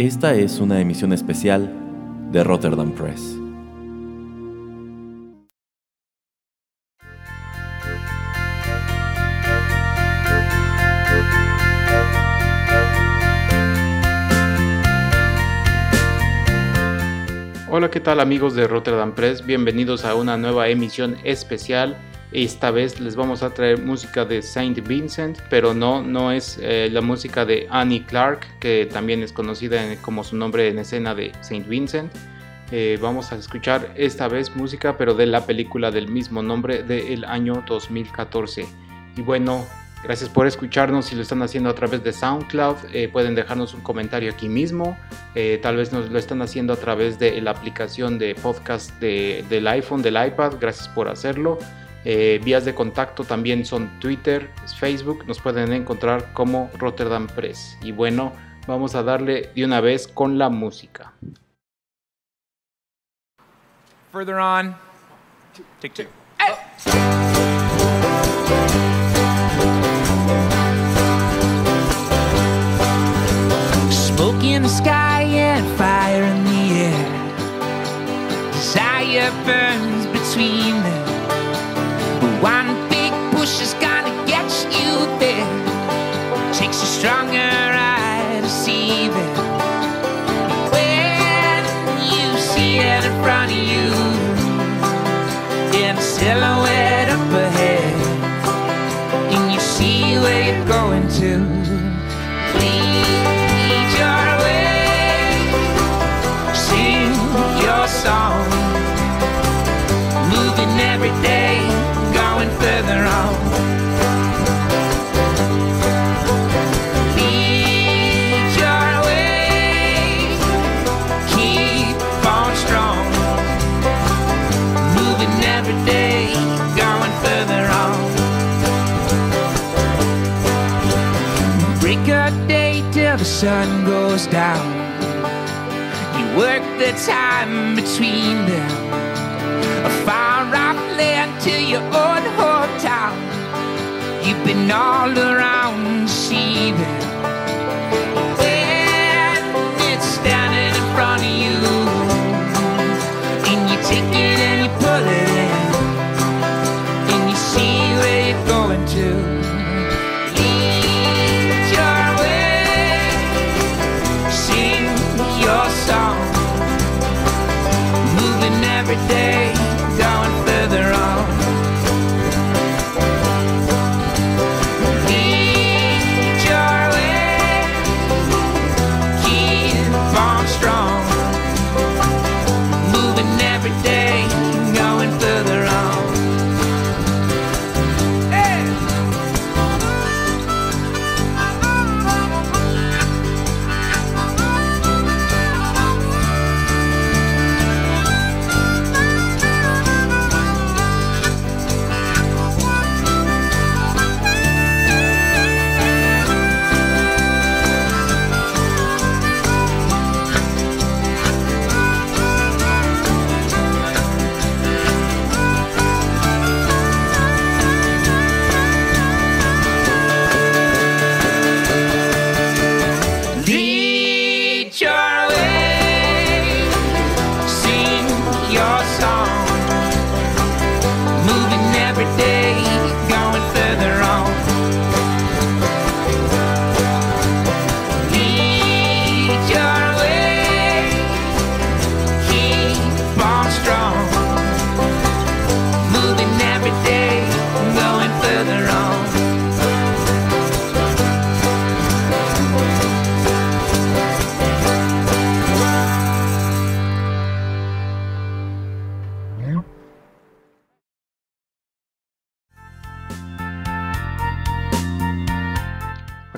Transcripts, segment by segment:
Esta es una emisión especial de Rotterdam Press. Hola, ¿qué tal amigos de Rotterdam Press? Bienvenidos a una nueva emisión especial esta vez les vamos a traer música de Saint Vincent, pero no, no es eh, la música de Annie Clark, que también es conocida como su nombre en escena de Saint Vincent. Eh, vamos a escuchar esta vez música, pero de la película del mismo nombre del año 2014. Y bueno, gracias por escucharnos. Si lo están haciendo a través de SoundCloud, eh, pueden dejarnos un comentario aquí mismo. tal vez nos lo están haciendo a través de la aplicación de podcast del iPhone, del iPad. Gracias por hacerlo. Eh, vías de contacto también son Twitter, Facebook, nos pueden encontrar como Rotterdam Press. Y bueno, vamos a darle de una vez con la música. Further on, take two. Smoke in the sky and fire in the air. Desire burns between them. Sun goes down. You work the time between them.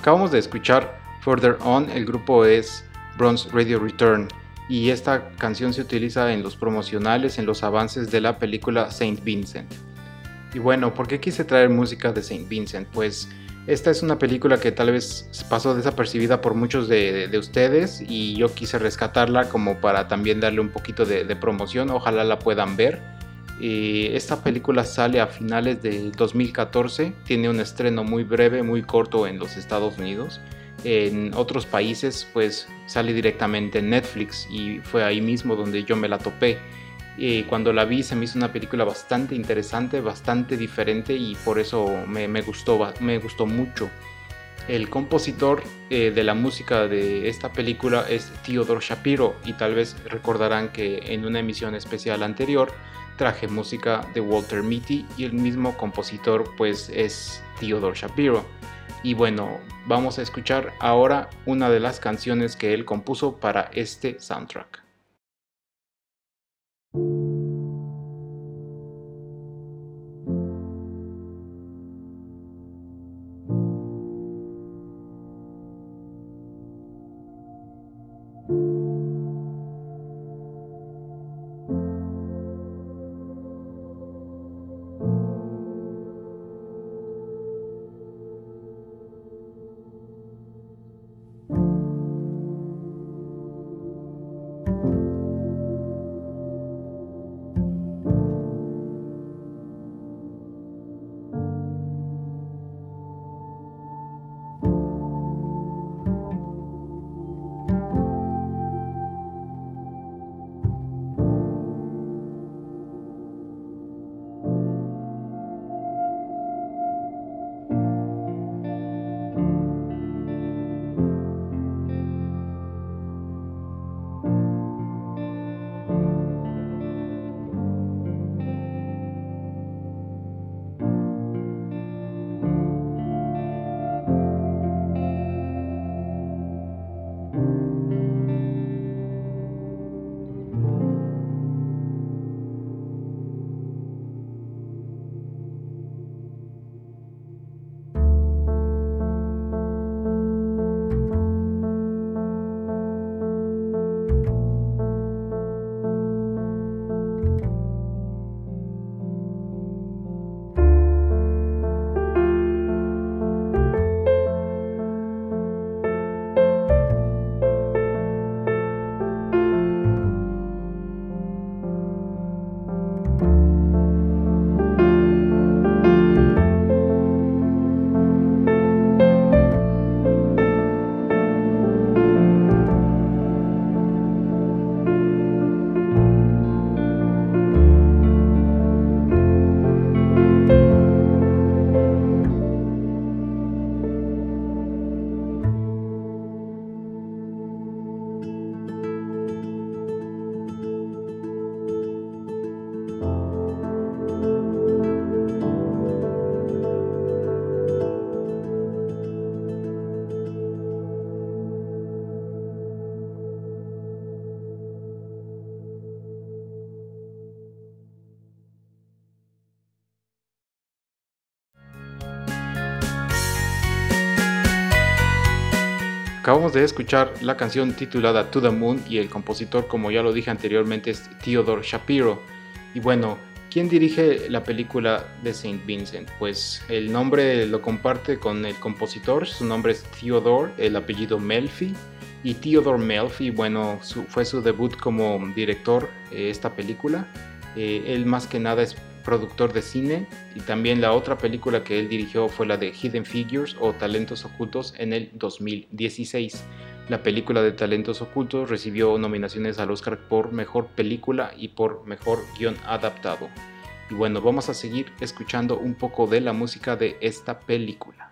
Acabamos de escuchar Further On, el grupo es Bronze Radio Return y esta canción se utiliza en los promocionales, en los avances de la película Saint Vincent. Y bueno, ¿por qué quise traer música de Saint Vincent? Pues esta es una película que tal vez pasó desapercibida por muchos de, de ustedes y yo quise rescatarla como para también darle un poquito de promoción, ojalá la puedan ver. Y esta película sale a finales del 2014, tiene un estreno muy breve, muy corto en los Estados Unidos en otros países pues sale directamente en Netflix y fue ahí mismo donde yo me la topé. Y cuando la vi se me hizo una película bastante interesante, bastante diferente y por eso me, gustó, me gustó mucho. El compositor eh, de la música de esta película es Theodore Shapiro y tal vez recordarán que en una emisión especial anterior traje música de Walter Mitty y el mismo compositor pues es Theodore Shapiro. Y bueno, vamos a escuchar ahora una de las canciones que él compuso para este soundtrack. Acabamos de escuchar la canción titulada To the Moon y el compositor, como ya lo dije anteriormente, es Theodore Shapiro. Y bueno, ¿quién dirige la película de Saint Vincent? Pues el nombre lo comparte con el compositor, su nombre es Theodore, el apellido Melfi. Y Theodore Melfi, bueno, fue su debut como director esta película. Eh, él más que nada es productor de cine y también la otra película que él dirigió fue la de Hidden Figures o Talentos Ocultos en el 2016. La película de Talentos Ocultos recibió nominaciones al Oscar por Mejor Película y por Mejor Guión Adaptado. Y bueno, vamos a seguir escuchando un poco de la música de esta película.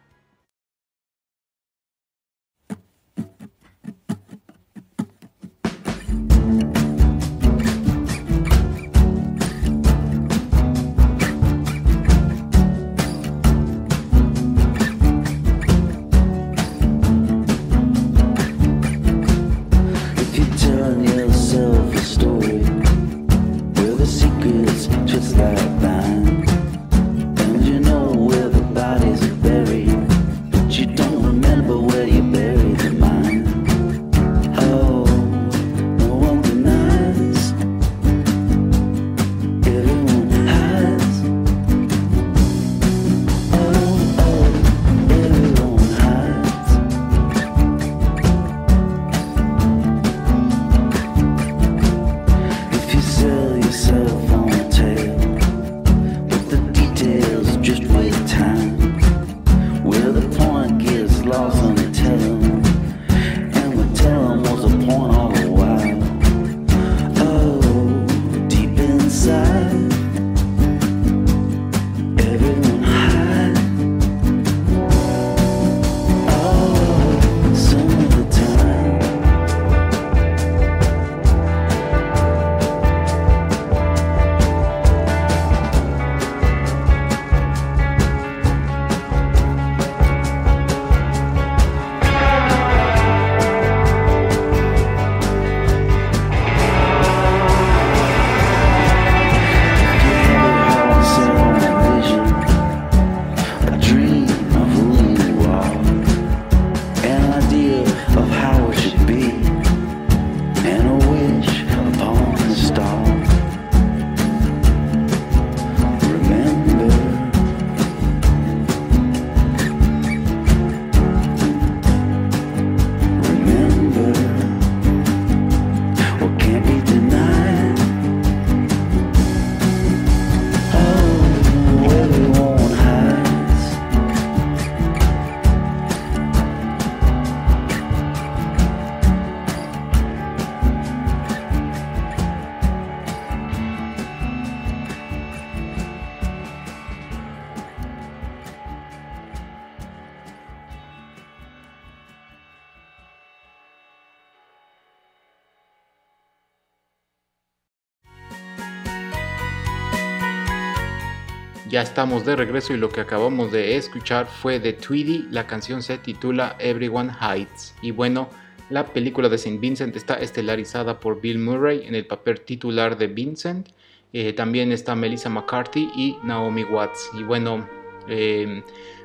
Ya estamos de regreso y lo que acabamos de escuchar fue de Tweety, la canción se titula Everyone Hides. Y bueno, la película de Saint Vincent está estelarizada por Bill Murray en el papel titular de Vincent. Eh, también está Melissa McCarthy y Naomi Watts. Y bueno, eh,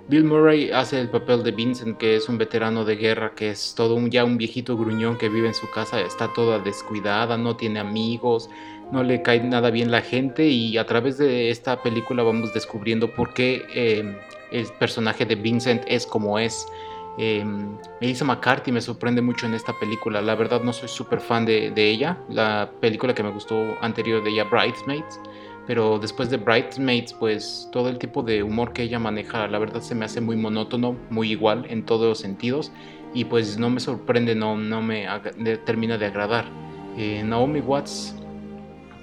Bill Murray hace el papel de Vincent, que es un veterano de guerra, que es todo ya un viejito gruñón que vive en su casa, está toda descuidada, no tiene amigos, no le cae nada bien la gente y a través de esta película vamos descubriendo por qué em, el personaje de Vincent es como es. Eh, Melissa McCarthy me sorprende mucho en esta película. La verdad no soy súper fan de, ella. La película que me gustó anterior de ella, Bridesmaids. Pero después de Bridesmaids, pues todo el tipo de humor que ella maneja, la verdad se me hace muy monótono, muy igual en todos los sentidos. Y pues no me sorprende, no, no me termina de agradar. Eh, Naomi Watts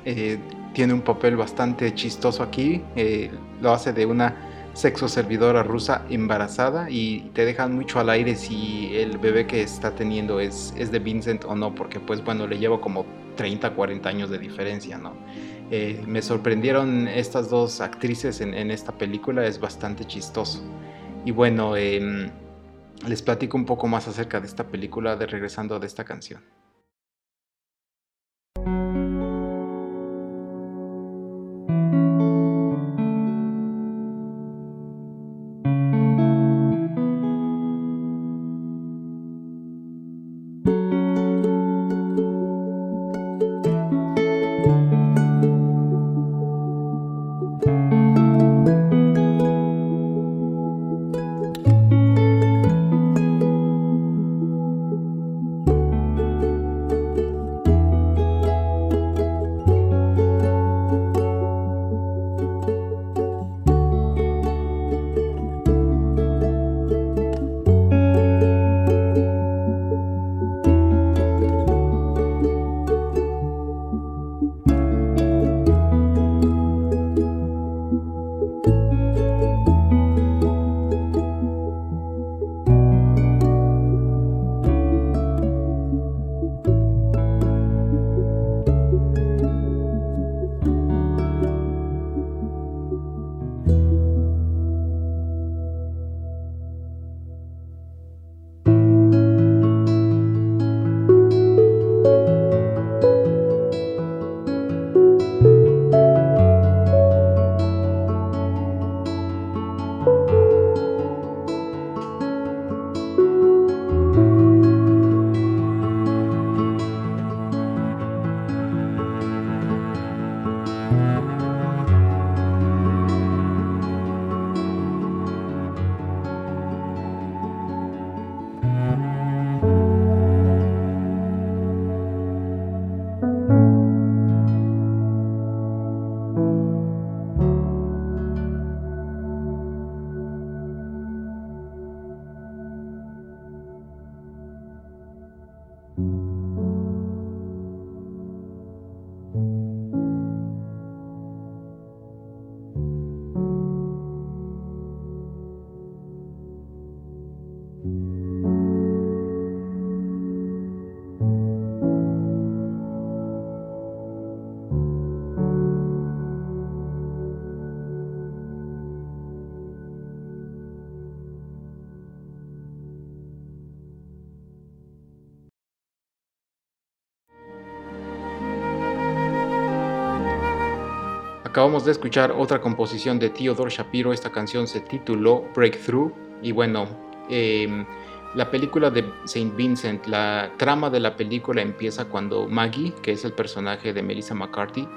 eh, tiene un papel bastante chistoso aquí. Eh, lo hace de una sexo servidora rusa embarazada y te dejan mucho al aire si el bebé que está teniendo es, es de Vincent o no, porque pues bueno, le lleva como 30, 40 años de diferencia, ¿no? Eh, me sorprendieron estas dos actrices en, en, esta película, es bastante chistoso. Y bueno, em, les platico un poco más acerca de esta película, de regresando de esta canción. Acabamos de escuchar otra composición de Theodore Shapiro, esta canción se tituló Breakthrough y bueno, em, La película de Saint Vincent, la trama de la película empieza cuando Maggie, que es el personaje de Melissa McCarthy,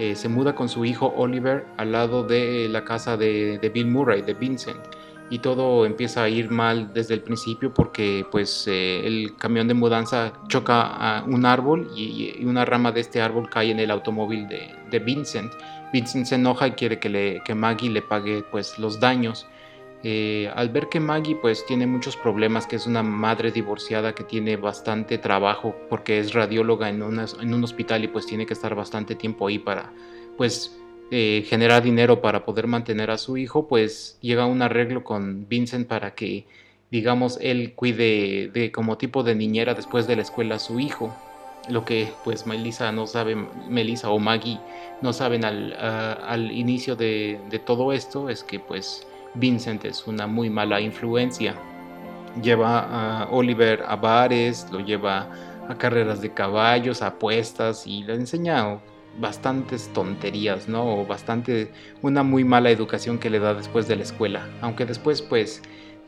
eh, se muda con su hijo Oliver al lado de la casa de, Bill Murray, de Vincent. Y todo empieza a ir mal desde el principio porque pues eh, el camión de mudanza choca a un árbol y, una rama de este árbol cae en el automóvil de, Vincent. Vincent se enoja y quiere que, le, Maggie le pague pues los daños. Eh, al ver que Maggie pues tiene muchos problemas, que es una madre divorciada que tiene bastante trabajo porque es radióloga en, un hospital y pues tiene que estar bastante tiempo ahí para pues eh, generar dinero para poder mantener a su hijo, pues llega un arreglo con Vincent para que digamos él cuide de como tipo de niñera después de la escuela a su hijo. Lo que pues Melissa no sabe, Melissa o Maggie no saben al, al inicio de, de todo esto es que pues Vincent es una muy mala influencia. Lleva a Oliver a bares, lo lleva a carreras de caballos, a apuestas y le enseña bastantes tonterías, ¿no? O bastante una muy mala educación que le da después de la escuela. Aunque después pues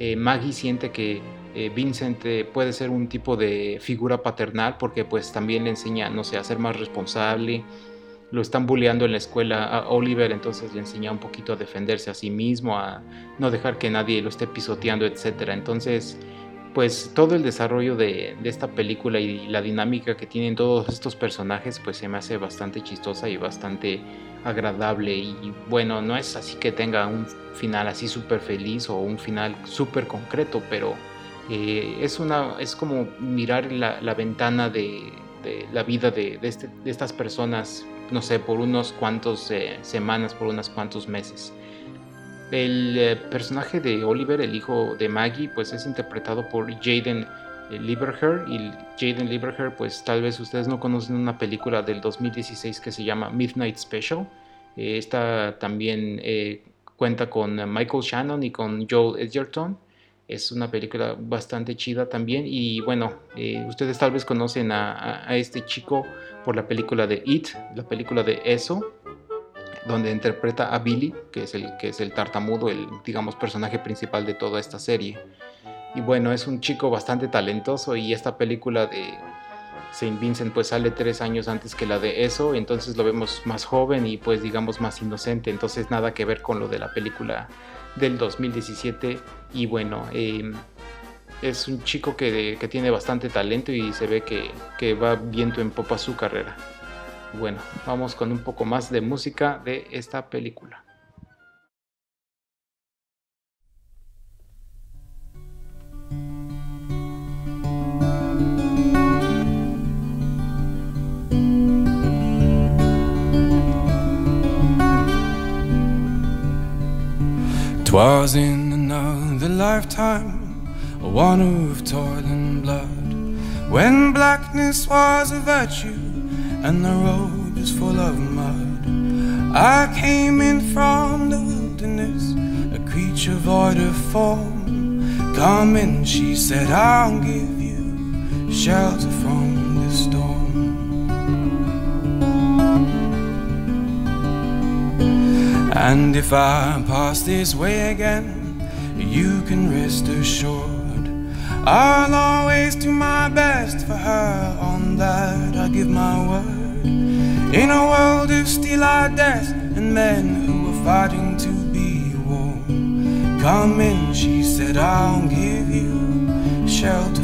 eh, Maggie siente que eh, Vincent eh, puede ser un tipo de figura paternal porque pues también le enseña, no sé, a ser más responsable, lo están bulleando en la escuela a Oliver, entonces le enseña un poquito a defenderse a sí mismo, a no dejar que nadie lo esté pisoteando, etc. Entonces, pues todo el desarrollo de, esta película y la dinámica que tienen todos estos personajes, pues se me hace bastante chistosa y bastante agradable. Y bueno, no es así que tenga un final así súper feliz o un final súper concreto, pero eh, es, una, es como mirar la, ventana de, la vida de, este, de estas personas no sé, por unos cuantos eh, semanas, por unos cuantos meses. El eh, personaje de Oliver, el hijo de Maggie, pues es interpretado por Jaden Lieberher y Jaden Lieberher, pues tal vez ustedes no conocen una película del 2016 que se llama Midnight Special. esta también cuenta con Michael Shannon y con Joel Edgerton. Es una película bastante chida también. Y bueno, ustedes tal vez conocen a, a, este chico por la película de It, la película de Eso, donde interpreta a Billy, que es el, que es el tartamudo, el digamos personaje principal de toda esta serie. Y bueno, es un chico bastante talentoso y esta película de Saint Vincent pues sale tres años antes que la de eso, entonces lo vemos más joven y pues digamos más inocente, entonces nada que ver con lo de la película del 2017 y bueno, eh, es un chico que, tiene bastante talento y se ve que, va viento en popa su carrera. Bueno, vamos con un poco más de música de esta película. Twas in another lifetime one of toil and blood. When blackness was a virtue and the road was full of mud, I came in from the wilderness, a creature void of form. Come in, she said, I'll give you shelter from And if I pass this way again, you can rest assured. I'll always do my best for her, on that I give my word. In a world of steel-eyed death and men who are fighting to be warm, come in, she said, I'll give you shelter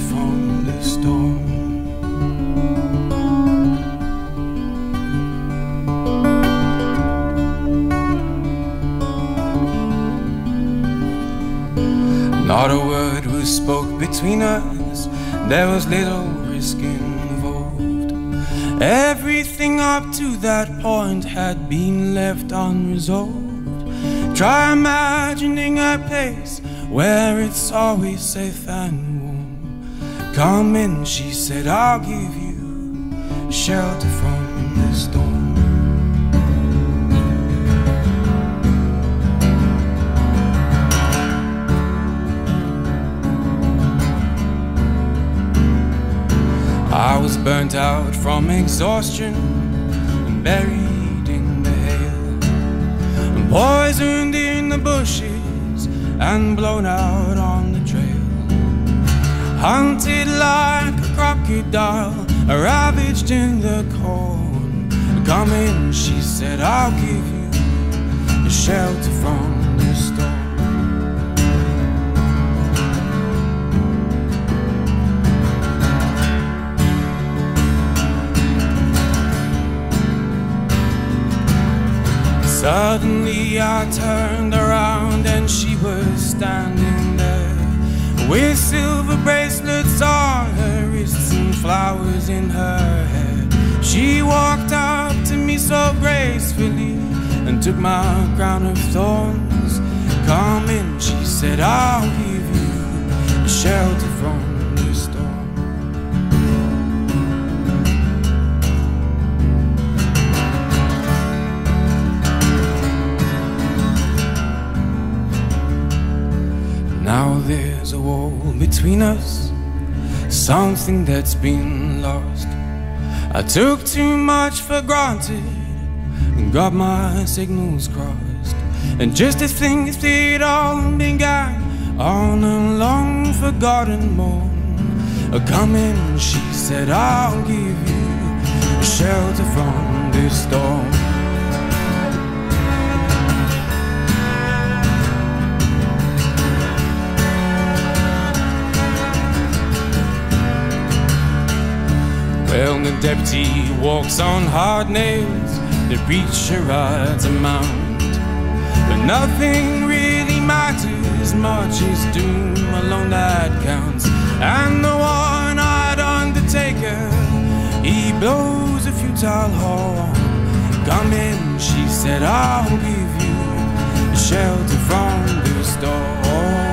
Not a word was spoke between us, there was little risk involved. Everything up to that point had been left unresolved. Try imagining a place where it's always safe and warm. Come in, she said, I'll give you shelter from the storm. Was burnt out from exhaustion and buried in the hail, and poisoned in the bushes and blown out on the trail. hunted like a crocodile, ravaged in the corn. Come in, she said, I'll give you a shelter from Suddenly I turned around and she was standing there with silver bracelets on her wrists and flowers in her hair. She walked up to me so gracefully and took my crown of thorns. Come in, she said, I'll give you a shelter from there's a wall between us, something that's been lost. I took too much for granted and got my signals crossed. And just as things did all began on a long forgotten morn, come in, she said, I'll give you shelter from this storm. Well, the deputy walks on hard nails, the preacher rides a mount. But nothing really matters much, it's doom alone that counts. And the one eyed undertaker, he blows a futile horn. Come in, she said, I'll give you a shelter from the storm.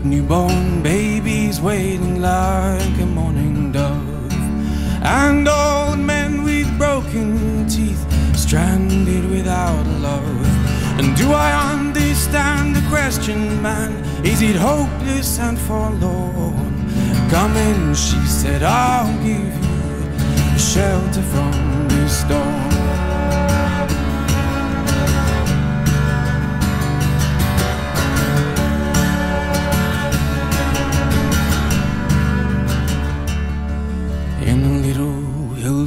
I've newborn babies waiting like a morning dove, and old men with broken teeth stranded without love. And do I understand the question, man? Is it hopeless and forlorn? Come in, she said, I'll give you shelter from the storm.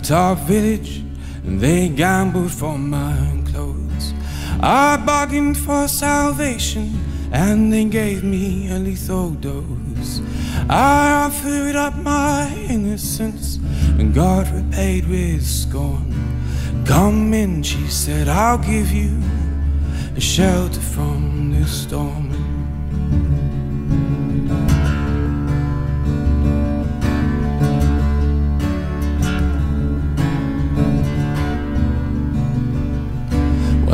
Hilltop village, and they gambled for my clothes. I bargained for salvation, and they gave me a lethal dose. I offered up my innocence, and God repaid with scorn. Come in, she said, I'll give you a shelter from the storm.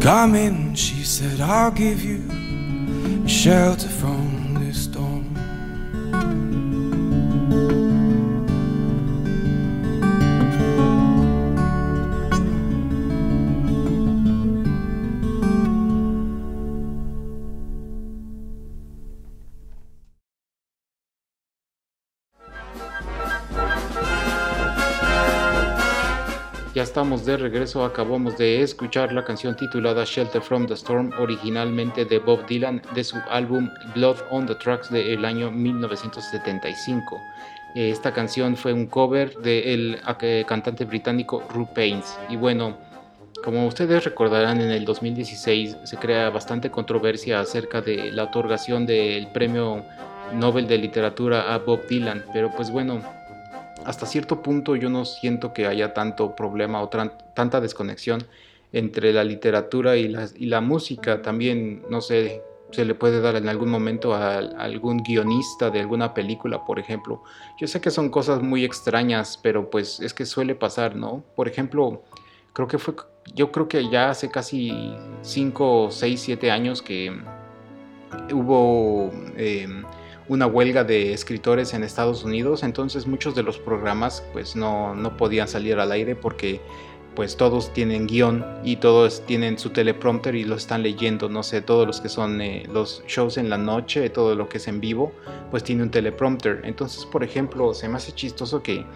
Come in, she said, I'll give you shelter from estamos de regreso, acabamos de escuchar la canción titulada Shelter from the Storm, originalmente de Bob Dylan, de su álbum Blood on the Tracks del año 1975. Eh, Esta canción fue un cover del eh, cantante británico Ru. Y bueno, como ustedes recordarán, en el 2016 se crea bastante controversia acerca de la otorgación del premio Nobel de Literatura a Bob Dylan, pero pues bueno, hasta cierto punto yo no siento que haya tanto problema o tanta desconexión entre la literatura y la, y la música. También, no sé, se le puede dar en algún momento a, algún guionista de alguna película, por ejemplo. Yo sé que son cosas muy extrañas, pero pues es que suele pasar, ¿no? Por ejemplo, creo que fue, yo creo que ya hace casi 5, 6, 7 años que hubo em, una huelga de escritores en Estados Unidos, entonces muchos de los programas pues no, no podían salir al aire porque pues todos tienen guion y todos tienen su teleprompter y lo están leyendo, no sé, todos los que son eh, los shows en la noche, todo lo que es en vivo, pues tiene un teleprompter. Entonces, por ejemplo, se me hace chistoso que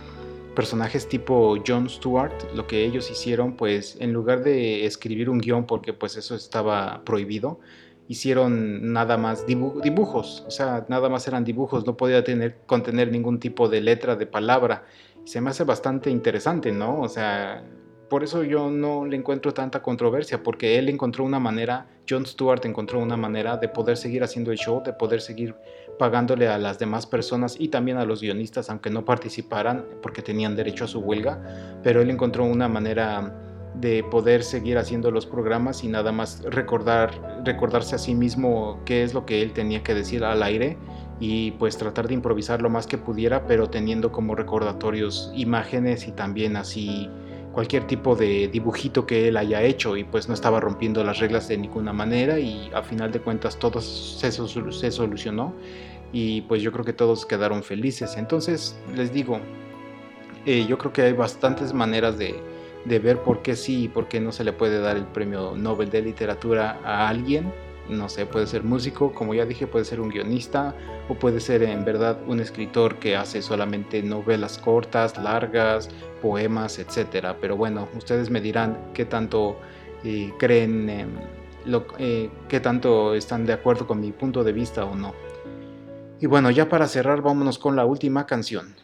personajes tipo Jon Stewart, lo que ellos hicieron, pues en lugar de escribir un guion, porque pues eso estaba prohibido, hicieron nada más dibujos, o sea, nada más eran dibujos, no podía tener, contener ningún tipo de letra, de palabra. se me hace bastante interesante, ¿no? O sea, por eso yo no le encuentro tanta controversia, porque él encontró una manera, Jon Stewart encontró una manera de poder seguir haciendo el show, de poder seguir pagándole a las demás personas y también a los guionistas, aunque no participaran porque tenían derecho a su huelga, pero él encontró una manera de poder seguir haciendo los programas y nada más recordar, recordarse a sí mismo qué es lo que él tenía que decir al aire y pues tratar de improvisar lo más que pudiera, pero teniendo como recordatorios imágenes y también así cualquier tipo de dibujito que él haya hecho y pues no estaba rompiendo las reglas de ninguna manera y a final de cuentas todo se, se solucionó y pues yo creo que todos quedaron felices. Entonces les digo, eh, yo creo que hay bastantes maneras de, de ver por qué sí y por qué no se le puede dar el premio Nobel de Literatura a alguien no sé, puede ser músico, como ya dije, puede ser un guionista o puede ser en verdad un escritor que hace solamente novelas cortas, largas, poemas, etcétera. Pero bueno, ustedes me dirán qué tanto eh, creen, lo, eh, qué tanto están de acuerdo con mi punto de vista o no. Y bueno, ya para cerrar, vámonos con la última canción.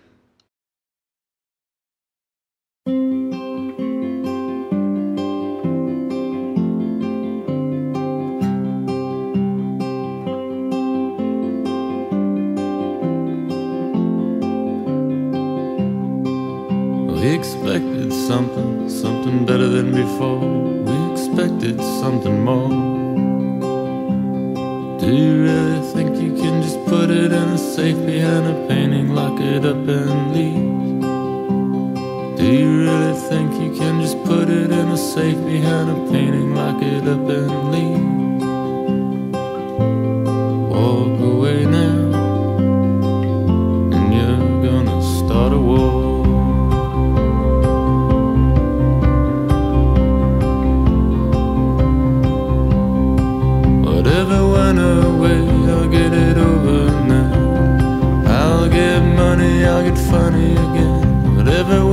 Something, something better than before. We expected something more. Do you really think you can just put it in a safe behind a painting, lock it up and leave? Do you really think you can just put it in a safe behind a painting, lock it up and leave?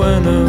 when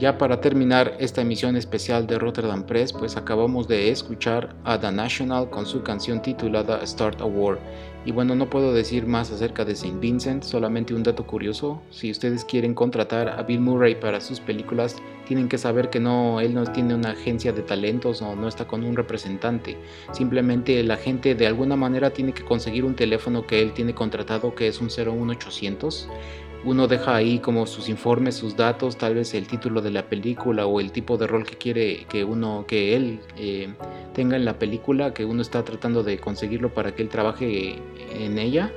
ya para terminar esta emisión especial de Rotterdam Press, pues acabamos de escuchar a The National con su canción titulada Start a War. Y bueno, no puedo decir más acerca de Saint Vincent, solamente un dato curioso. Si ustedes quieren contratar a Bill Murray para sus películas, tienen que saber que no, él no tiene una agencia de talentos o no está con un representante. Simplemente la gente de alguna manera tiene que conseguir un teléfono que él tiene contratado que es un 01800 uno deja ahí como sus informes, sus datos, tal vez el título de la película o el tipo de rol que quiere que uno, que él eh, tenga en la película, que uno está tratando de conseguirlo para que él trabaje en ella.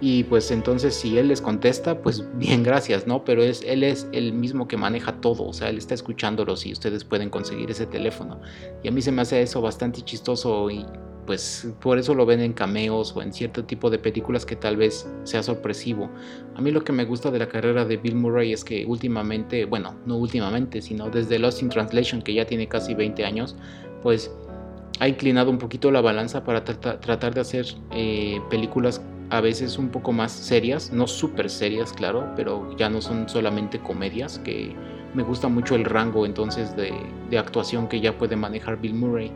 Y pues entonces si él les contesta, pues bien, gracias, ¿no? Pero es, él es el mismo que maneja todo, o sea, él está escuchándolos y ustedes pueden conseguir ese teléfono. Y a mí se me hace eso bastante chistoso y pues por eso lo ven en cameos o en cierto tipo de películas que tal vez sea sorpresivo. A mí lo que me gusta de la carrera de Bill Murray es que últimamente, bueno, no últimamente, sino desde Lost in Translation, que ya tiene casi 20 años, pues ha inclinado un poquito la balanza para tratar de hacer eh, películas a veces un poco más serias, no súper serias, claro, pero ya no son solamente comedias, que me gusta mucho el rango entonces de, de actuación que ya puede manejar Bill Murray.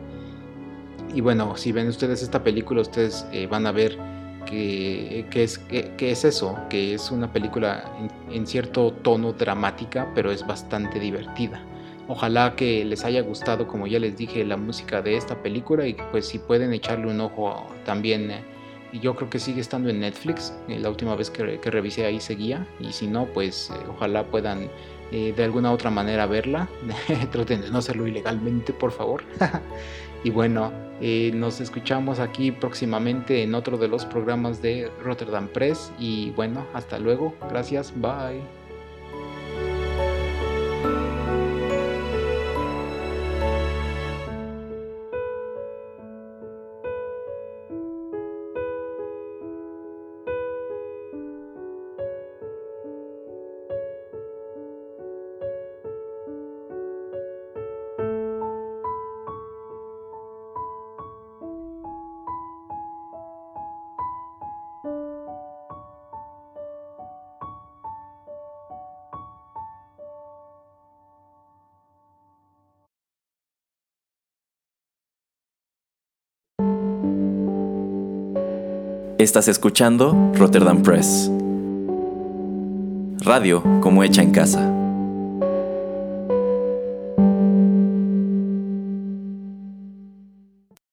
Y bueno, si ven ustedes esta película, ustedes eh, van a ver que, es, que, es eso, que es una película en, cierto tono dramática, pero es bastante divertida. Ojalá que les haya gustado, como ya les dije, la música de esta película y pues si pueden echarle un ojo también. Eh, yo creo que sigue estando en Netflix. Eh, la última vez que, que revisé ahí seguía. Y si no, pues ojalá puedan de alguna otra manera verla. Traten de no hacerlo ilegalmente, por favor. y bueno, eh, nos escuchamos aquí próximamente en otro de los programas de Rotterdam Press. Y bueno, hasta luego. Gracias. Bye. Estás escuchando Rotterdam Press. Radio como hecha en casa.